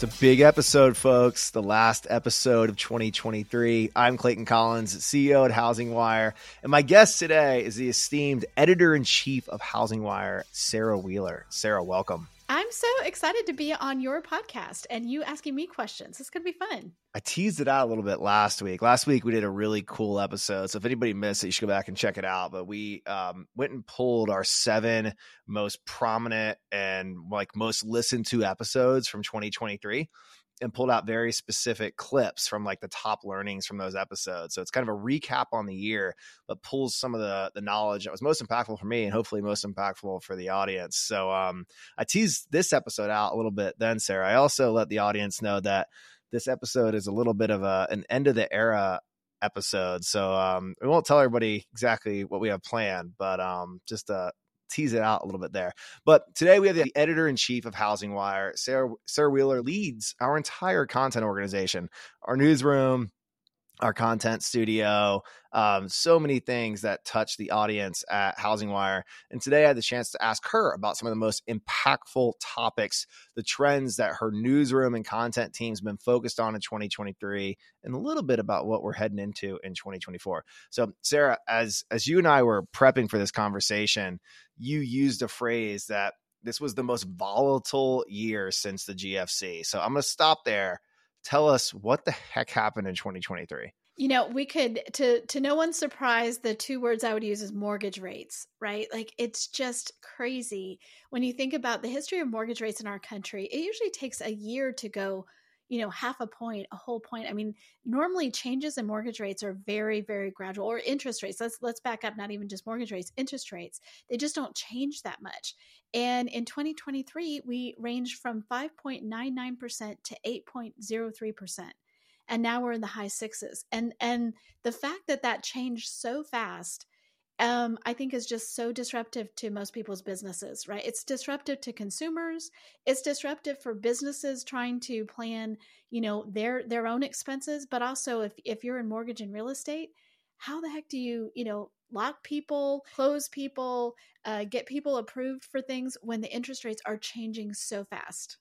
It's a big episode, folks. The last episode of 2023. I'm Clayton Collins, CEO at Housing Wire, and my guest today is the esteemed editor in chief of Housing Wire, Sarah Wheeler. Sarah, welcome. I'm so excited to be on your podcast and you asking me questions. It's going to be fun. I teased it out a little bit last week. Last week we did a really cool episode. So if anybody missed it, you should go back and check it out. But we um, went and pulled our seven most prominent and like most listened to episodes from 2023 and pulled out very specific clips from like the top learnings from those episodes. So it's kind of a recap on the year, but pulls some of the the knowledge that was most impactful for me and hopefully most impactful for the audience. So um, I teased this episode out a little bit then, Sarah. I also let the audience know that this episode is a little bit of a an end of the era episode. So um, we won't tell everybody exactly what we have planned, but um, just a tease it out a little bit there. But today we have the editor in chief of Housing Wire, Sarah Sarah Wheeler, leads our entire content organization, our newsroom, our content studio, um, so many things that touch the audience at Housing Wire. And today I had the chance to ask her about some of the most impactful topics, the trends that her newsroom and content teams been focused on in 2023, and a little bit about what we're heading into in 2024. So, Sarah, as as you and I were prepping for this conversation, you used a phrase that this was the most volatile year since the GFC. So I'm going to stop there tell us what the heck happened in 2023 you know we could to to no one's surprise the two words i would use is mortgage rates right? Like it's just crazy. When you think about the history of mortgage rates in our country it usually takes a year to go you know half a point a whole point. I mean normally changes in mortgage rates are very very gradual or interest rates. Let's let's back up not even just mortgage rates interest rates. They just don't change that much. And in 2023 we ranged from 5.99% to 8.03% and now we're in the high sixes. And and the fact that that changed so fast um, I think is just so disruptive to most people's businesses, right? It's disruptive to consumers. It's disruptive for businesses trying to plan, you know, their their own expenses. But also, if if you're in mortgage and real estate, how the heck do you, you know, lock people, close people, uh, get people approved for things when the interest rates are changing so fast?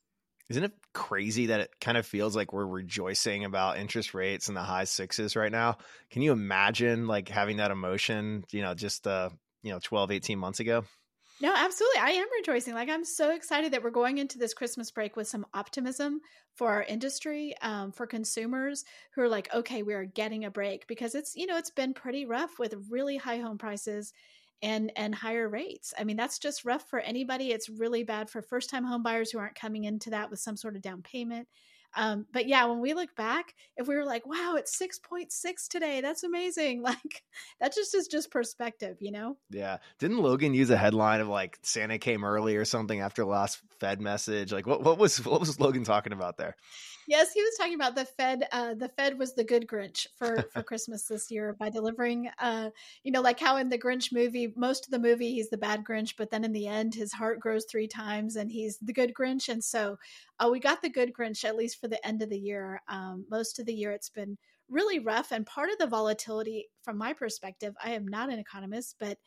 Isn't it crazy that it kind of feels like we're rejoicing about interest rates in the high sixes right now? Can you imagine like having that emotion, you know, just uh, you know, 12, 18 months ago? No, absolutely. I am rejoicing. Like I'm so excited that we're going into this Christmas break with some optimism for our industry, um, for consumers who are like, okay, we are getting a break because it's, you know, it's been pretty rough with really high home prices and and higher rates. I mean, that's just rough for anybody. It's really bad for first time home buyers who aren't coming into that with some sort of down payment. Um, but yeah, when we look back, if we were like, wow, it's 6.6 today, that's amazing. Like that just is just perspective, you know? Yeah. Didn't Logan use a headline of like Santa came early or something after the last Fed message? Like what, what was what was Logan talking about there? Yes, he was talking about the Fed. Uh, the Fed was the good Grinch for for Christmas this year by delivering, uh, you know, like how in the Grinch movie, most of the movie he's the bad Grinch, but then in the end his heart grows three times and he's the good Grinch. And so uh, we got the good Grinch at least for the end of the year. Um, most of the year it's been really rough, and part of the volatility, from my perspective, I am not an economist, but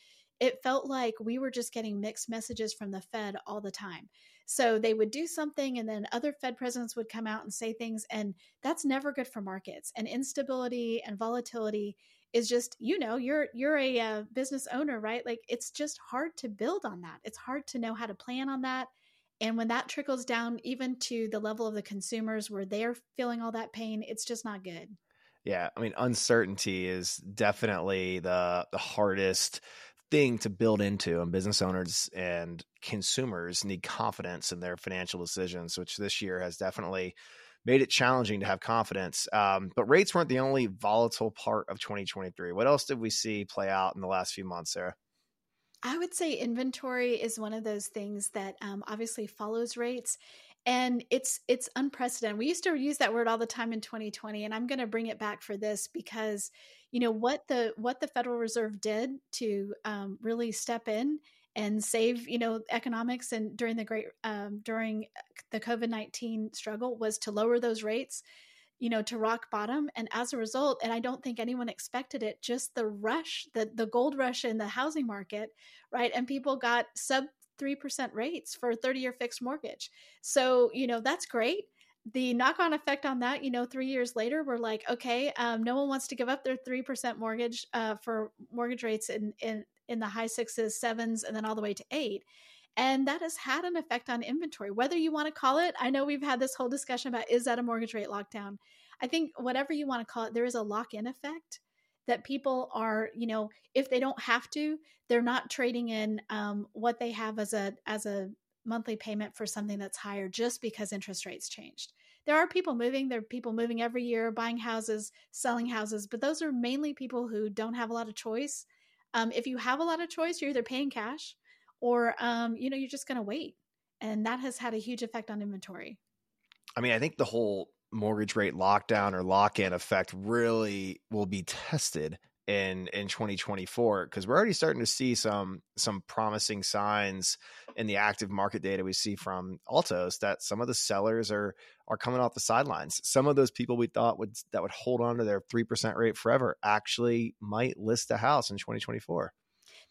it felt like we were just getting mixed messages from the Fed all the time. So they would do something, and then other Fed presidents would come out and say things, and that's never good for markets. And instability and volatility is just, you know, you're you're a uh, business owner, right? Like it's just hard to build on that. It's hard to know how to plan on that. And when that trickles down even to the level of the consumers where they're feeling all that pain, it's just not good. Yeah, I mean uncertainty is definitely the the hardest thing to build into and business owners and consumers need confidence in their financial decisions which this year has definitely made it challenging to have confidence. Um, but rates weren't the only volatile part of 2023 what else did we see play out in the last few months sarah i would say inventory is one of those things that um, obviously follows rates and it's it's unprecedented. We used to use that word all the time in 2020 and i'm going to bring it back for this because you know what the what the federal reserve did to um, really step in and save you know economics and during the great um, during the covid-19 struggle was to lower those rates you know to rock bottom and as a result and i don't think anyone expected it just the rush the the gold rush in the housing market right and people got sub 3% rates for a 30 year fixed mortgage. So, you know, that's great. the knock-on effect on that you know three years later we're like okay um, no one wants to give up their 3% mortgage uh, for mortgage rates in, in in the high sixes sevens and then all the way to eight and that has had an effect on inventory whether you want to call it i know we've had this whole discussion about is that a mortgage rate lockdown i think whatever you want to call it there is a lock-in effect that people are you know if they don't have to they're not trading in um, what they have as a as a monthly payment for something that's higher just because interest rates changed. There are people moving, there are people moving every year, buying houses, selling houses, but those are mainly people who don't have a lot of choice. Um, if you have a lot of choice, you're either paying cash or um, you know, you're just gonna wait. And that has had a huge effect on inventory. I mean, I think the whole mortgage rate lockdown or lock in effect really will be tested in in 2024 because we're already starting to see some some promising signs in the active market data we see from Altos that some of the sellers are are coming off the sidelines. Some of those people we thought would that would hold on to their 3% rate forever actually might list a house in 2024.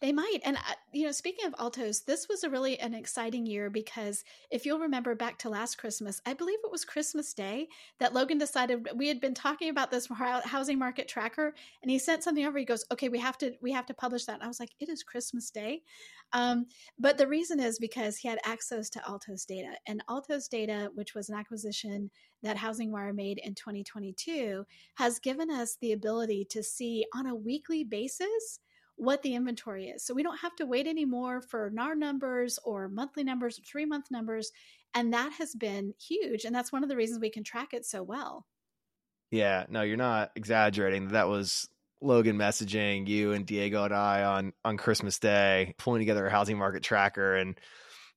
They might. And, uh, you know, speaking of altos, this was a really an exciting year because if you'll remember back to last Christmas, I believe it was Christmas Day that Logan decided we had been talking about this housing market tracker and he sent something over. He goes, okay, we have to, we have to publish that. And I was like, it is Christmas Day. Um, but the reason is because he had access to Altos data and Altos data, which was an acquisition that Housing Wire made in 2022, has given us the ability to see on a weekly basis what the inventory is. So we don't have to wait anymore for NAR numbers or monthly numbers or three month numbers. And that has been huge. And that's one of the reasons we can track it so well. Yeah, no, you're not exaggerating. That was Logan messaging you and Diego and I on on Christmas Day, pulling together a housing market tracker, and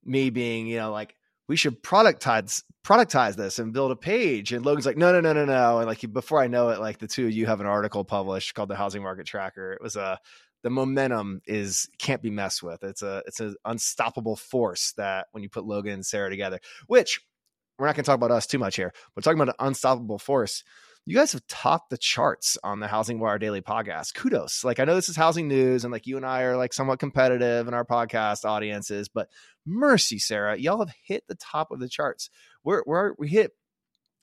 me being, you know, like we should productize productize this and build a page. And Logan's like, no, no, no, no, no. And like before I know it, like the two of you have an article published called the Housing Market Tracker. It was a the momentum is can't be messed with. It's a it's an unstoppable force that when you put Logan and Sarah together, which we're not going to talk about us too much here. We're talking about an unstoppable force. You guys have topped the charts on the Housing Wire Daily podcast. Kudos. Like I know this is housing news and like you and I are like somewhat competitive in our podcast audiences, but mercy, Sarah, y'all have hit the top of the charts. We're, we're we hit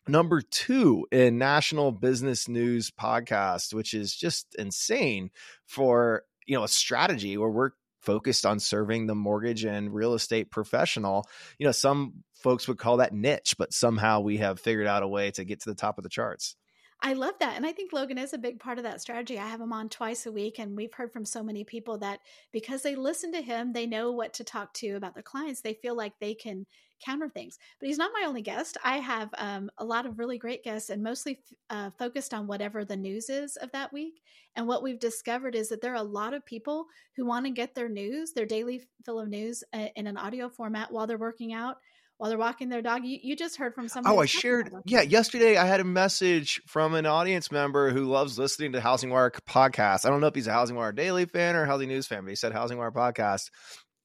number two in national business news podcast which is just insane for you know a strategy where we're focused on serving the mortgage and real estate professional you know some folks would call that niche but somehow we have figured out a way to get to the top of the charts I love that. And I think Logan is a big part of that strategy. I have him on twice a week, and we've heard from so many people that because they listen to him, they know what to talk to about their clients. They feel like they can counter things. But he's not my only guest. I have um, a lot of really great guests and mostly uh, focused on whatever the news is of that week. And what we've discovered is that there are a lot of people who want to get their news, their daily fill of news, uh, in an audio format while they're working out while they're walking their dog. You, you just heard from someone. Oh, I shared. Yeah, yesterday I had a message from an audience member who loves listening to Housing Wire podcast. I don't know if he's a Housing Wire Daily fan or Housing News fan, but he said Housing Wire podcast,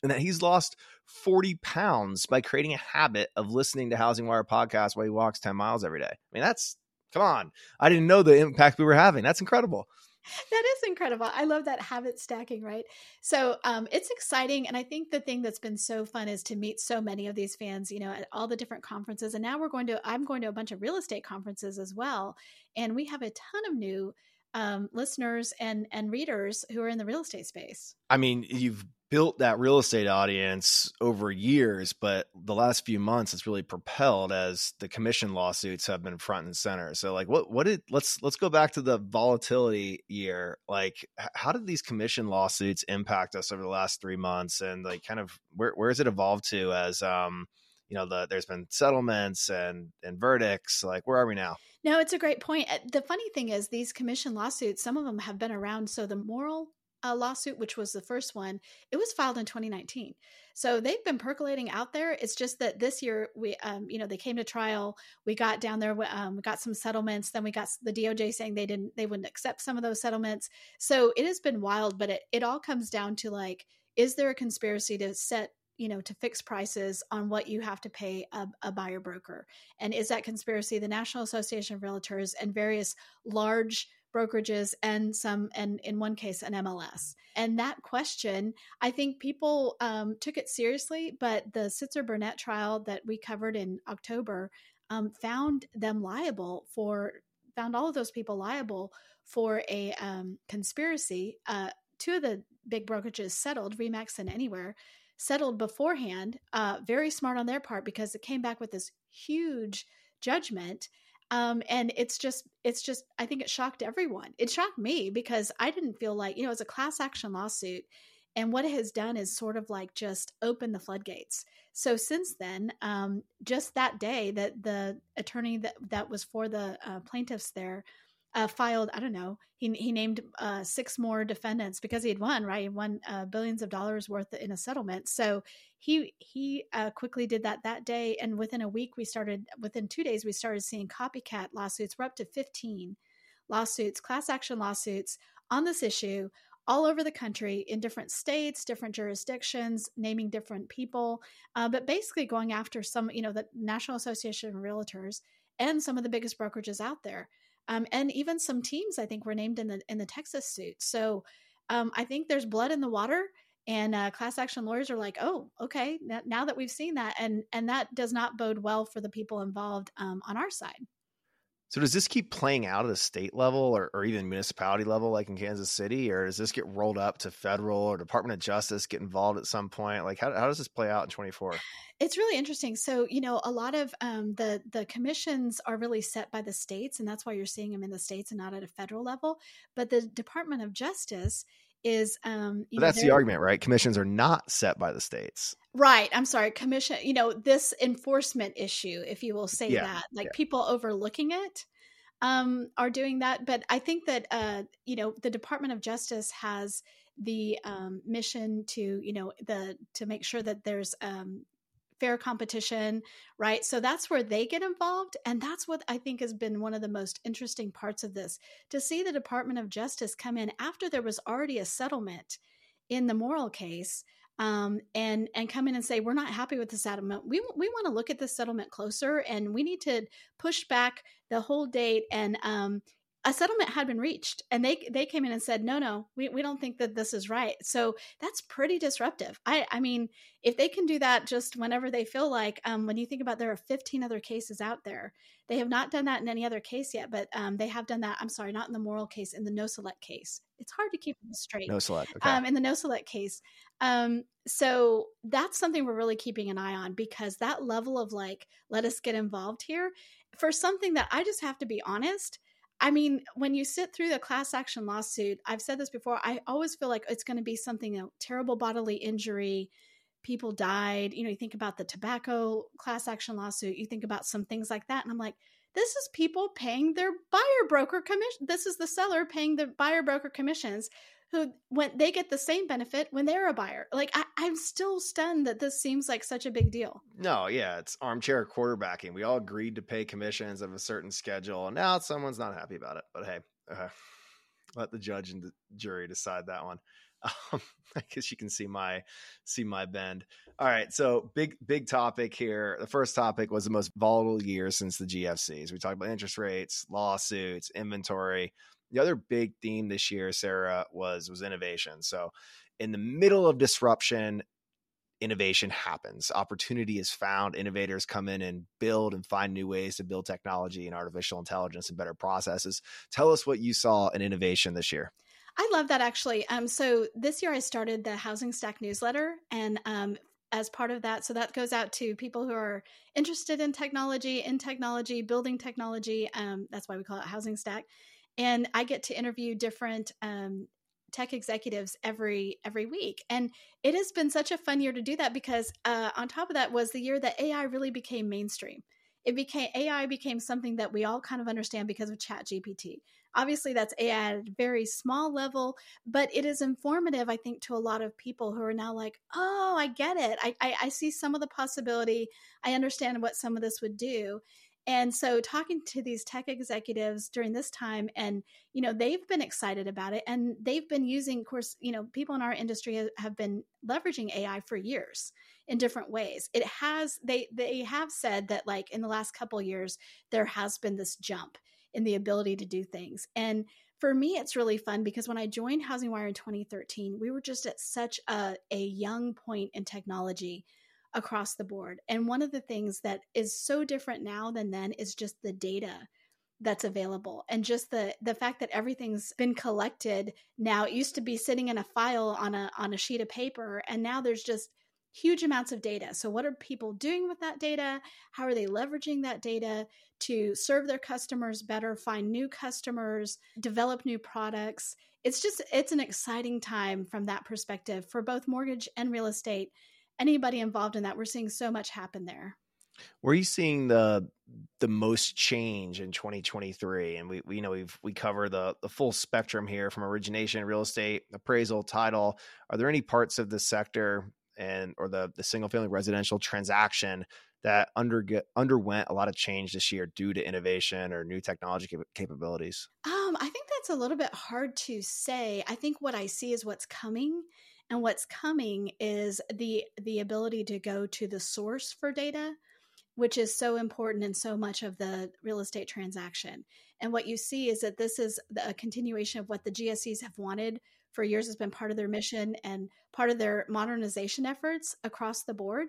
and that he's lost 40 pounds by creating a habit of listening to Housing Wire podcast while he walks 10 miles every day. I mean, that's come on. I didn't know the impact we were having. That's incredible that is incredible. I love that habit stacking, right? So um, it's exciting. And I think the thing that's been so fun is to meet so many of these fans, you know, at all the different conferences. And now we're going to, I'm going to a bunch of real estate conferences as well. And we have a ton of new um, listeners and and readers who are in the real estate space. I mean, you've built that real estate audience over years, but the last few months it's really propelled as the commission lawsuits have been front and center. So like what what did let's let's go back to the volatility year. Like how did these commission lawsuits impact us over the last 3 months? And like kind of where where has it evolved to as um you know the there's been settlements and and verdicts? Like where are we now? No it's a great point. Uh, the funny thing is these commission lawsuits some of them have been around. So the Moehrl uh, lawsuit, which was the first one, it was filed in 2019. So they've been percolating out there. It's just that this year we, um, you know, they came to trial. We got down there, um, we got some settlements. Then we got the DOJ saying they didn't, they wouldn't accept some of those settlements. So it has been wild. But it it all comes down to like, is there a conspiracy to set you know to fix prices on what you have to pay a, a, buyer broker and is that conspiracy the national association of realtors and various large brokerages and some and in one case an mls and that question i think people um, took it seriously but the sitzer burnett trial that we covered in october um, found them liable for found all of those people liable for a um, conspiracy. Uh, two of the big brokerages settled, Remax and Anywhere, settled beforehand. Uh, very smart on their part because it came back with this huge judgment. Um, and it's just, it's just, I think it shocked everyone. It shocked me because I didn't feel like, you know, it's a class action lawsuit. And what it has done is sort of like just open the floodgates. So since then, um, just that day that the attorney that, that was for the uh, plaintiffs there uh, filed, I don't know, he, he named uh, six more defendants because he had won, right? He won uh, billions of dollars worth in a settlement. So he he uh, quickly did that that day, and within a week, we started. Within two days, we started seeing copycat lawsuits. We're up to fifteen lawsuits, class action lawsuits on this issue all over the country in different states, different jurisdictions, naming different people, uh, but basically going after some, you know, the National Association of Realtors and some of the biggest brokerages out there um, and even some teams I think were named in the in the Texas suit. So um, I think there's blood in the water, and uh, class action lawyers are like, oh, okay, now, that we've seen that, and and that does not bode well for the people involved um, on our side. So does this keep playing out at a state level or, or even municipality level, like in Kansas City, or does this get rolled up to federal or Department of Justice get involved at some point? Like, how, how does this play out in twenty four? It's really interesting. So you know, a lot of um, the the commissions are really set by the states, and that's why you're seeing them in the states and not at a federal level. But the Department of Justice is um know, that's the argument right commissions are not set by the states right i'm sorry commission you know this enforcement issue if you will say yeah, that like yeah. people overlooking it um are doing that but i think that uh you know the department of justice has the um, mission to you know the to make sure that there's um, fair competition, right? So that's where they get involved. And that's what I think has been one of the most interesting parts of this to see the Department of Justice come in after there was already a settlement in the Moehrl case. Um, and and come in and say we're not happy with the settlement. We we want to look at the settlement closer, and we need to push back the whole date and um, a settlement had been reached and they they came in and said no no we, we don't think that this is right. So that's pretty disruptive. I i mean if they can do that just whenever they feel like um, when you think about there are 15 other cases out there they have not done that in any other case yet but um, they have done that i'm sorry not in the Moehrl case in the Nosalek case. It's hard to keep them straight Nosalek okay. um, in the Nosalek case. Um, so that's something we're really keeping an eye on because that level of like let us get involved here for something that i just have to be honest I mean, when you sit through the class action lawsuit, I've said this before, I always feel like it's going to be something, know, terrible bodily injury, people died. You know, you think about the tobacco class action lawsuit, you think about some things like that. And I'm like, this is people paying their buyer broker commission. This is the seller paying the buyer broker commissions who when they get the same benefit when they're a buyer. Like I, I'm still stunned that this seems like such a big deal. No, yeah, it's armchair quarterbacking. We all agreed to pay commissions of a certain schedule, and now someone's not happy about it. But hey, uh, let the judge and the jury decide that one. Um, I guess you can see my see my bend. All right, so big big topic here. The first topic was the most volatile year since the GFCs. We talked about interest rates, lawsuits, inventory the other big theme this year, Sarah, was was innovation. So in the middle of disruption, innovation happens. Opportunity is found. Innovators come in and build and find new ways to build technology and artificial intelligence and better processes. Tell us what you saw in innovation this year. I love that actually. Um, so this year I started the Housing Stack newsletter, and um, as part of that, so that goes out to people who are interested in technology, in technology, building technology. Um, that's why we call it Housing Stack and I get to interview different um, tech executives every every week and it has been such a fun year to do that because uh, on top of that was the year that ai really became mainstream. It became ai became something that we all kind of understand because of chat gpt obviously that's ai at a very small level but it is informative i think to a lot of people who are now like oh i get it. I, I, I see some of the possibility. I understand what some of this would do and so talking to these tech executives during this time and you know they've been excited about it and they've been using of course you know people in our industry have been leveraging ai for years in different ways. It has they they have said that like in the last couple years there has been this jump in the ability to do things. And for me it's really fun because when i joined housing wire in 2013 we were just at such a, a young point in technology across the board. And one of the things that is so different now than then is just the data that's available and just the the fact that everything's been collected now it used to be sitting in a file on a on a sheet of paper and now there's just huge amounts of data. So, what are people doing with that data? How are they leveraging that data to serve their customers better, find new customers, develop new products? It's just, it's an exciting time from that perspective for both mortgage and real estate. Anybody involved in that, we're seeing so much happen there. Where are you seeing the the most change in 2023? And we, we you know we've we cover the the full spectrum here from origination, real estate, appraisal, title. Are there any parts of the sector and or the the single family residential transaction that under, underwent a lot of change this year due to innovation or new technology cap- capabilities? Um, I think that's a little bit hard to say. I think what I see is what's coming, and what's coming is the the ability to go to the source for data, which is so important in so much of the real estate transaction. And what you see is that this is a continuation of what the GSEs have wanted for years has been part of their mission and part of their modernization efforts across the board.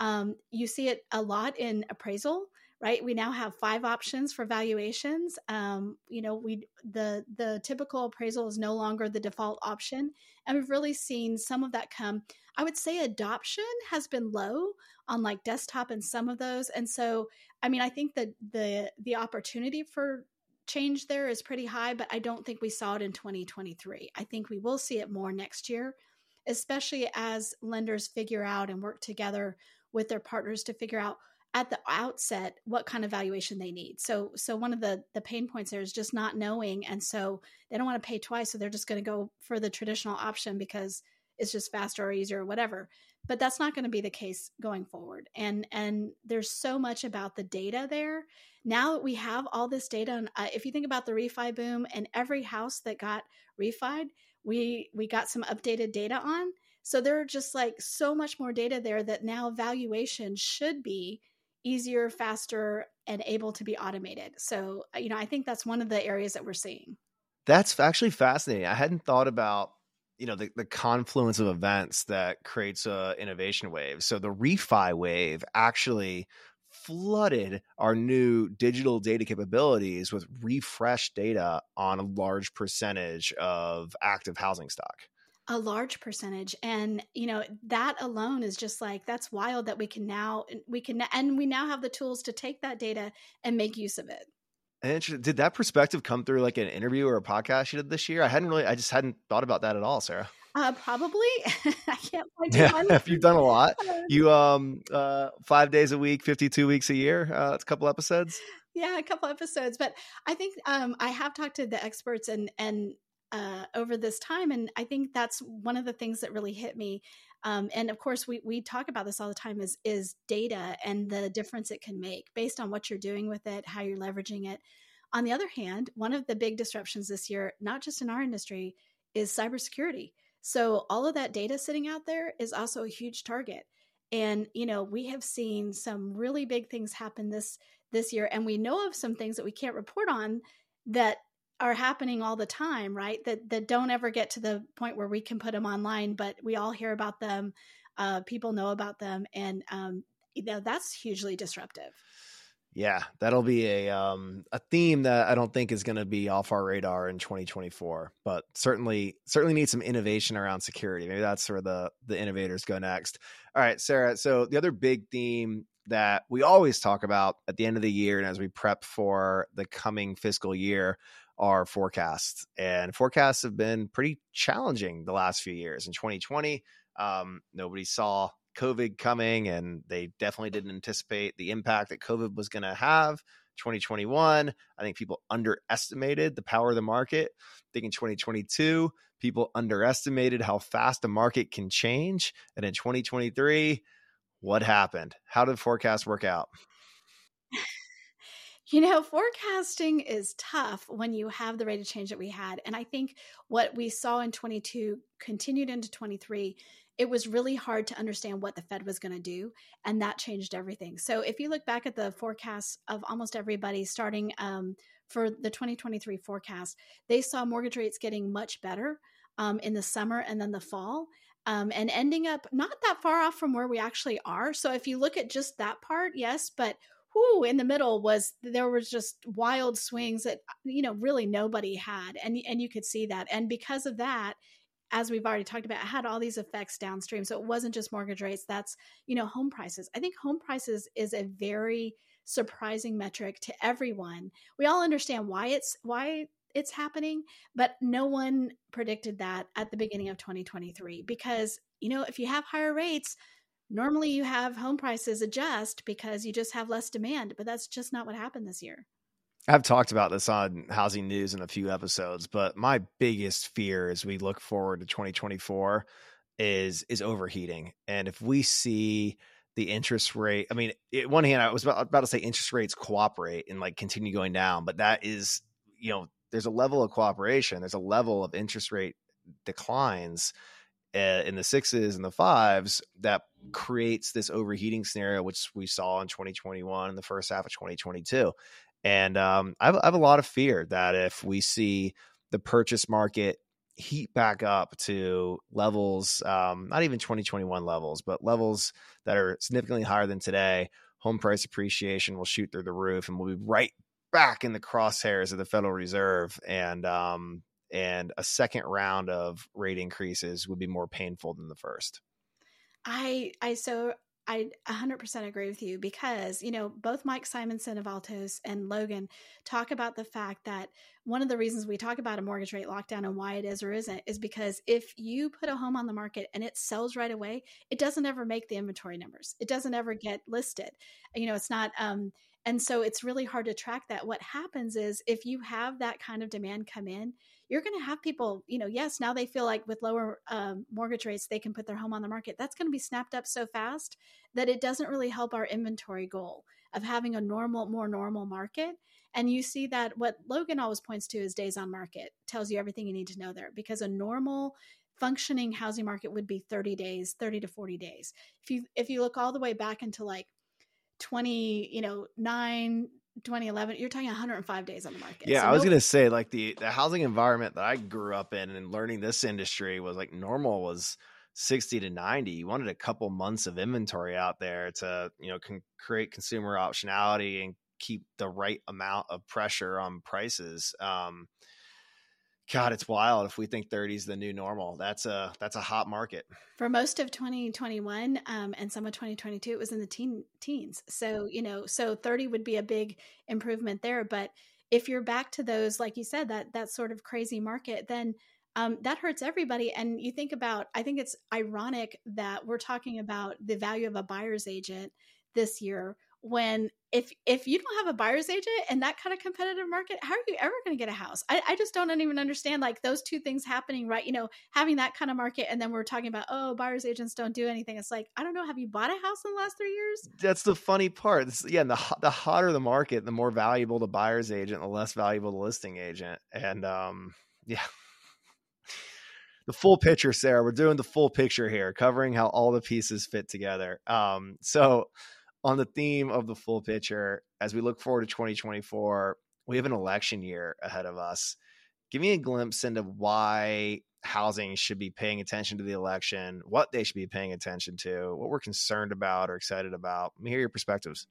Um, you see it a lot in appraisal, right? We now have five options for valuations. Um, you know, we the the typical appraisal is no longer the default option, and we've really seen some of that come. I would say adoption has been low on like desktop and some of those, and so I mean, I think that the the opportunity for change there is pretty high, but I don't think we saw it in 2023. I think we will see it more next year, especially as lenders figure out and work together with their partners to figure out at the outset what kind of valuation they need. So so one of the the pain points there is just not knowing and so they don't want to pay twice so they're just going to go for the traditional option because it's just faster or easier or whatever. But that's not going to be the case going forward. And and there's so much about the data there. Now that we have all this data and uh, if you think about the refi boom and every house that got refied we we got some updated data on. So there are just like so much more data there that now valuation should be easier faster and able to be automated. So uh, you know i think that's one of the areas that we're seeing. That's actually fascinating. I hadn't thought about you know the, the confluence of events that creates a innovation wave. So the refi wave actually flooded our new digital data capabilities with refreshed data on a large percentage of active housing stock a large percentage and you know that alone is just like that's wild that we can now we can and we now have the tools to take that data and make use of it and did that perspective come through like an interview or a podcast you did this year? I hadn't really, I just hadn't thought about that at all, Sarah. Uh, probably. I can't find yeah, one. if you've done a lot, you um uh five days a week, fifty two weeks a year. Uh, it's a couple episodes. Yeah, a couple episodes, but I think um I have talked to the experts and and uh, over this time, and I think that's one of the things that really hit me. Um, and of course, we we talk about this all the time is is data and the difference it can make based on what you're doing with it, how you're leveraging it. On the other hand, one of the big disruptions this year, not just in our industry, is cybersecurity. So all of that data sitting out there is also a huge target. And you know, we have seen some really big things happen this this year and we know of some things that we can't report on that are happening all the time, right? That that don't ever get to the point where we can put them online, but we all hear about them. Uh, people know about them, and um, you know that's hugely disruptive. Yeah, that'll be a um, a theme that I don't think is going to be off our radar in 2024, but certainly certainly need some innovation around security. Maybe that's where the the innovators go next. All right, Sarah. So the other big theme that we always talk about at the end of the year and as we prep for the coming fiscal year are forecasts. And forecasts have been pretty challenging the last few years. In 2020, um, nobody saw COVID coming, and they definitely didn't anticipate the impact that COVID was going to have. 2021, I think people underestimated the power of the market. I think in 2022, people underestimated how fast the market can change. And in 2023, what happened? How did forecasts work out? You know, forecasting is tough when you have the rate of change that we had. And I think what we saw in 22 continued into 23. It was really hard to understand what the Fed was going to do, and that changed everything. So, if you look back at the forecasts of almost everybody starting um, for the 2023 forecast, they saw mortgage rates getting much better um, in the summer and then the fall. um, and ending up not that far off from where we actually are. So if you look at just that part, yes, but whoo, in the middle was there was just wild swings that you know really nobody had, and and you could see that, and because of that. As we've already talked about, it had all these effects downstream. So it wasn't just mortgage rates. That's, you know, home prices. I think home prices is a very surprising metric to everyone. We all understand why it's why it's happening, but no one predicted that at the beginning of 2023 because, you know, if you have higher rates, normally you have home prices adjust because you just have less demand, but that's just not what happened this year. I've talked about this on housing news in a few episodes, but my biggest fear as we look forward to 2024 is is overheating. And if we see the interest rate, I mean, one hand I was about, about to say interest rates cooperate and like continue going down, but that is, you know, there's a level of cooperation, there's a level of interest rate declines uh, in the sixes and the fives that creates this overheating scenario, which we saw in 2021 and the first half of 2022. And um, I, have, I have a lot of fear that if we see the purchase market heat back up to levels, um, not even 2021 levels, but levels that are significantly higher than today, home price appreciation will shoot through the roof and we'll be right back in the crosshairs of the Federal Reserve, and um, and a second round of rate increases would be more painful than the first. I I so I 100% agree with you because, you know, both Mike Simonsen of Altos and Logan talk about the fact that one of the reasons we talk about a mortgage rate lockdown and why it is or isn't is because if you put a home on the market and it sells right away, it doesn't ever make the inventory numbers. It doesn't ever get listed. You know, it's not um and so it's really hard to track that. What happens is if you have that kind of demand come in, you're going to have people, you know, yes, now they feel like with lower um, mortgage rates, they can put their home on the market. That's going to be snapped up so fast that it doesn't really help our inventory goal of having a normal, more normal market. And you see that what Logan always points to is days on market tells you everything you need to know there because a normal functioning housing market would be 30 days 30 to 40 days if you if you look all the way back into like 20, you know, 9, 2011, you're talking 105 days on the market. Yeah, so I was no- to say like the the housing environment that I grew up in and learning this industry was like normal was 60 to 90. You wanted a couple months of inventory out there to, you know, can create consumer optionality and keep the right amount of pressure on prices. Um, God, it's wild if we think 30 is the new normal. That's a that's a hot market. For most of 2021 um, and some of 2022, it was in the teen, teens. So you know, so 30 would be a big improvement there. But if you're back to those, like you said, that that sort of crazy market, then um, that hurts everybody. And you think about, I think it's ironic that we're talking about the value of a buyer's agent this year when if if you don't have a buyer's agent and that kind of competitive market how are you ever going to get a house? I, I just don't even understand like those two things happening right? You know having that kind of market and then we're talking about oh buyer's agents don't do anything. It's like i don't know have you bought a house in the last three years? That's the funny part. Yeah the, the hotter the market the more valuable the buyer's agent the less valuable the listing agent and um yeah. The full picture sarah we're doing the full picture here covering how all the pieces fit together. Um so on the theme of the full picture, as we look forward to 2024, we have an election year ahead of us. Give me a glimpse into why housing should be paying attention to the election, what they should be paying attention to, what we're concerned about or excited about. Let me hear your perspectives.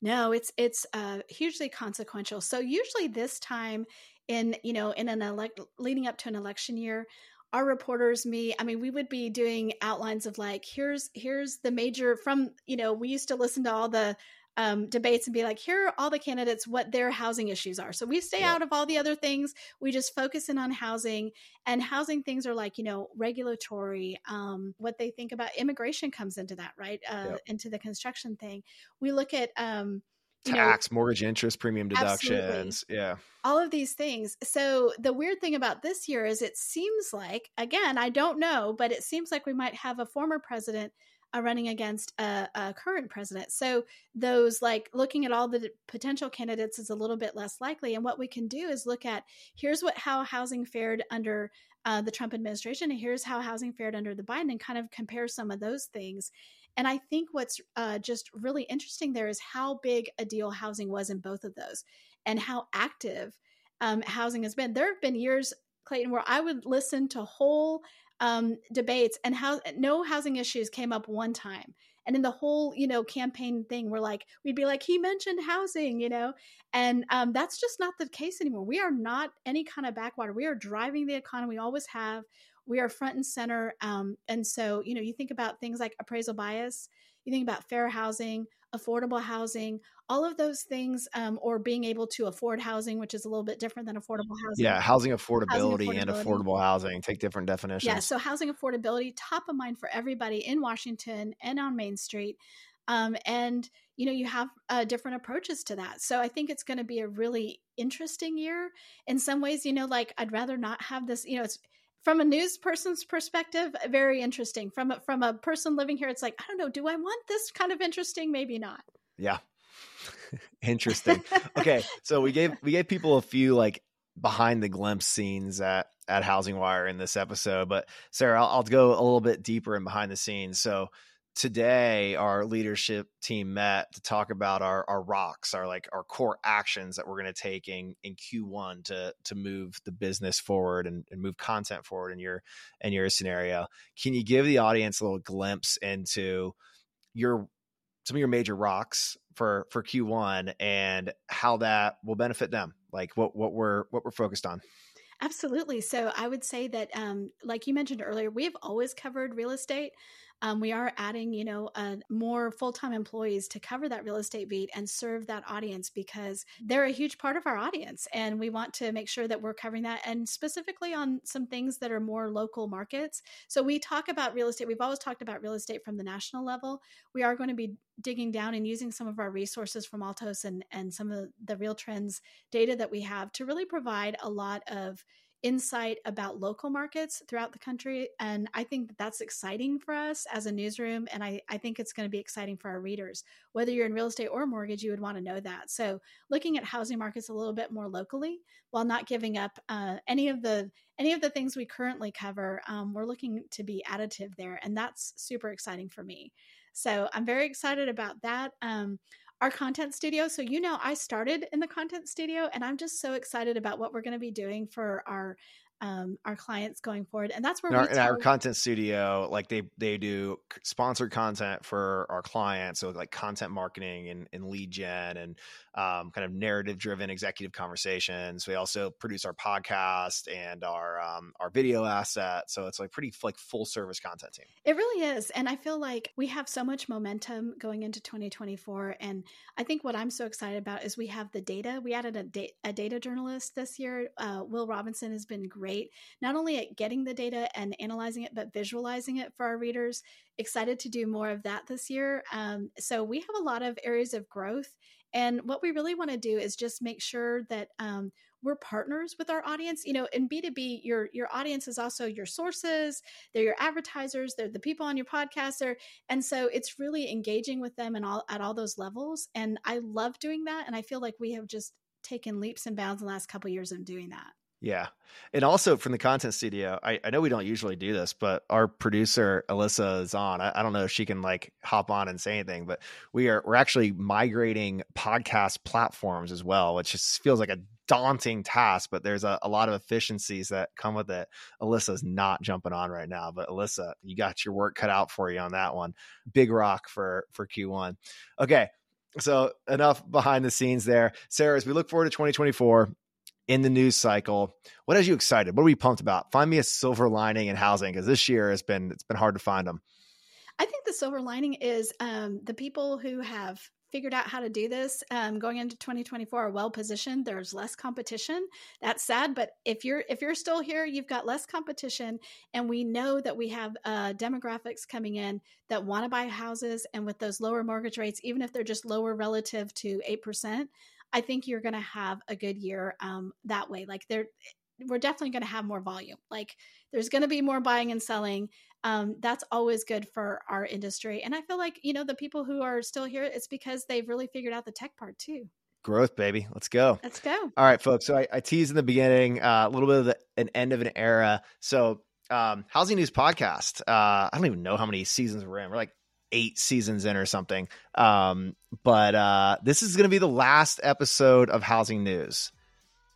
No, it's it's uh, hugely consequential. So usually this time in you know in an elect leading up to an election year, our reporters me i mean we would be doing outlines of like here's here's the major from you know we used to listen to all the um, debates and be like here are all the candidates what their housing issues are so we stay yeah. out of all the other things we just focus in on housing and housing things are like you know regulatory um, what they think about immigration comes into that right uh, yeah. into the construction thing we look at um, tax, know, mortgage interest, premium deductions. Absolutely. Yeah. All of these things. So the weird thing about this year is it seems like, again, I don't know, but it seems like we might have a former president uh, running against a, a, current president. So those like looking at all the potential candidates is a little bit less likely. And what we can do is look at here's what how housing fared under uh, the Trump administration, and here's how housing fared under the Biden, and kind of compare some of those things. And I think what's uh, just really interesting there is how big a deal housing was in both of those and how active um, housing has been. There have been years, Clayton, where I would listen to whole um, debates, and how no housing issues came up one time. And in the whole, you know, campaign thing, we're like, we'd be like, he mentioned housing, you know, and um, that's just not the case anymore. We are not any kind of backwater. We are driving the economy. We always have. We are front and center. Um, and so, you know, you think about things like appraisal bias. You think about fair housing, affordable housing, all of those things, um, or being able to afford housing, which is a little bit different than affordable housing. Yeah, housing affordability, housing affordability. and affordable housing take different definitions. Yeah, so housing affordability, top of mind for everybody in Washington and on Main Street. Um, and you know you have uh, different approaches to that so i think it's going to be a really interesting year in some ways you know like i'd rather not have this you know it's from a news person's perspective, very interesting. From a, from a person living here, it's like I don't know. Do I want this kind of interesting? Maybe not. Yeah, interesting. okay, so we gave we gave people a few like behind the glimpse scenes at at Housing Wire in this episode, but Sarah, I'll, I'll go a little bit deeper in behind the scenes. So today our leadership team met to talk about our our rocks our like our core actions that we're going to take in in q1 to to move the business forward and, and move content forward in your in your scenario can you give the audience a little glimpse into your some of your major rocks for for q1 and how that will benefit them like what what we're what we're focused on Absolutely. So I would say that, um, like you mentioned earlier, we have always covered real estate. Um, we are adding, you know, uh, more full time employees to cover that real estate beat and serve that audience because they're a huge part of our audience. And we want to make sure that we're covering that and specifically on some things that are more local markets. So we talk about real estate. We've always talked about real estate from the national level. We are going to be digging down and using some of our resources from Altos and, and some of the RealTrends data that we have to really provide a lot of insight about local markets throughout the country. And I think that that's exciting for us as a newsroom. And I, I think it's going to be exciting for our readers. Whether you're in real estate or mortgage, you would want to know that. So looking at housing markets a little bit more locally while not giving up uh, any of the any of the things we currently cover, um, we're looking to be additive there. And that's super exciting for me. So I'm very excited about that. Um, our content studio. So, you know, I started in the content studio and I'm just so excited about what we're going to be doing for our um, our clients going forward. And that's where in our, in our, content studio, like they they do sponsored content for our clients, so like content marketing and, and lead gen and um, kind of narrative driven executive conversations. We also produce our podcast and our um, our video asset, so it's like pretty like full service content team. It really is, and I feel like we have so much momentum going into 2024. And I think what I'm so excited about is we have the data. We added a, da- a data journalist this year. Uh, Will Robinson has been great not only at getting the data and analyzing it, but visualizing it for our readers. Excited to do more of that this year. Um, so we have a lot of areas of growth. And what we really want to do is just make sure that um, we're partners with our audience. You know, in B2B, your your audience is also your sources, they're your advertisers, they're the people on your podcast. They're, and so it's really engaging with them and all at all those levels. And I love doing that. And I feel like we have just taken leaps and bounds in the last couple of years of doing that. Yeah. And also from the content studio, I, I know we don't usually do this, but our producer Alyssa is on. I, I, don't know if she can like hop on and say anything, but we are we're actually migrating podcast platforms as well, which just feels like a daunting task, but there's a, a lot of efficiencies that come with it. Alyssa's not jumping on right now, but Alyssa, you got your work cut out for you on that one. Big rock for for Q1. Okay. So enough behind the scenes there. Sarah, as we look forward to 2024, in the news cycle. What has you excited? What are we pumped about? Find me a silver lining in housing because this year has been it's been hard to find them. I think the silver lining is um, the people who have figured out how to do this um, going into 2024 are well positioned there's less competition that's sad but if you're if you're still here you've got less competition and we know that we have uh, demographics coming in that want to buy houses and with those lower mortgage rates even if they're just lower relative to 8% I think you're going to have a good year um, that way. Like there, we're definitely going to have more volume. Like there's going to be more buying and selling. Um, that's always good for our industry. And I feel like you know the people who are still here, it's because they've really figured out the tech part too. Growth, baby. Let's go. Let's go. All right, folks. So I, I teased in the beginning uh, a little bit of the, an end of an era. So um, Housing News Podcast. Uh, I don't even know how many seasons we're in. We're like eight seasons in or something. Um, but uh, this is going to be the last episode of Housing News.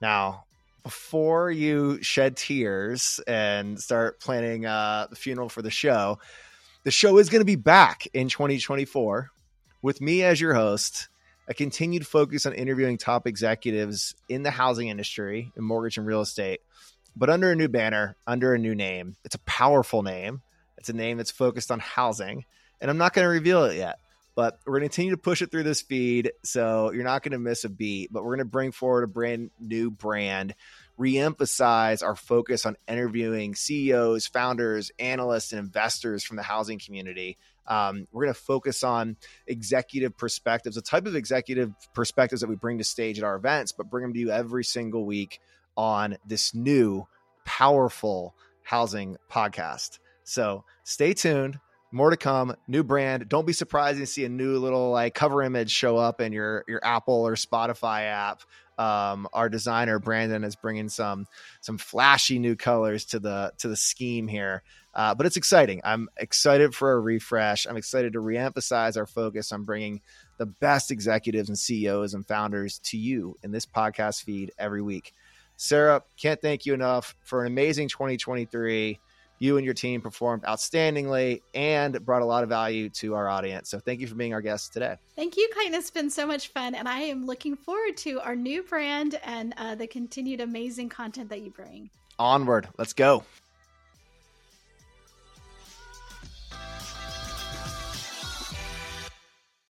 Now, before you shed tears and start planning uh, the funeral for the show, the show is going to be back in 2024 with me as your host. A continued focus on interviewing top executives in the housing industry, in mortgage and real estate, but under a new banner, under a new name. It's a powerful name. It's a name that's focused on housing, and I'm not going to reveal it yet but we're going to continue to push it through this feed. So you're not going to miss a beat, but we're going to bring forward a brand new brand, reemphasize our focus on interviewing CEOs, founders, analysts, and investors from the housing community. Um, we're going to focus on executive perspectives, the type of executive perspectives that we bring to stage at our events, but bring them to you every single week on this new, powerful housing podcast. So stay tuned more to come. New brand. Don't be surprised to see a new little like cover image show up in your your apple or spotify app. Um, our designer brandon is bringing some some flashy new colors to the to the scheme here. Uh, but it's exciting. I'm excited for a refresh. I'm excited to reemphasize our focus on bringing the best executives and ceos and founders to you in this podcast feed every week. Sarah can't thank you enough for an amazing 2023 you and your team performed outstandingly and brought a lot of value to our audience. So thank you for being our guest today. Thank you, Kyne. It's been so much fun. And I am looking forward to our new brand and uh, the continued amazing content that you bring. Onward. Let's go.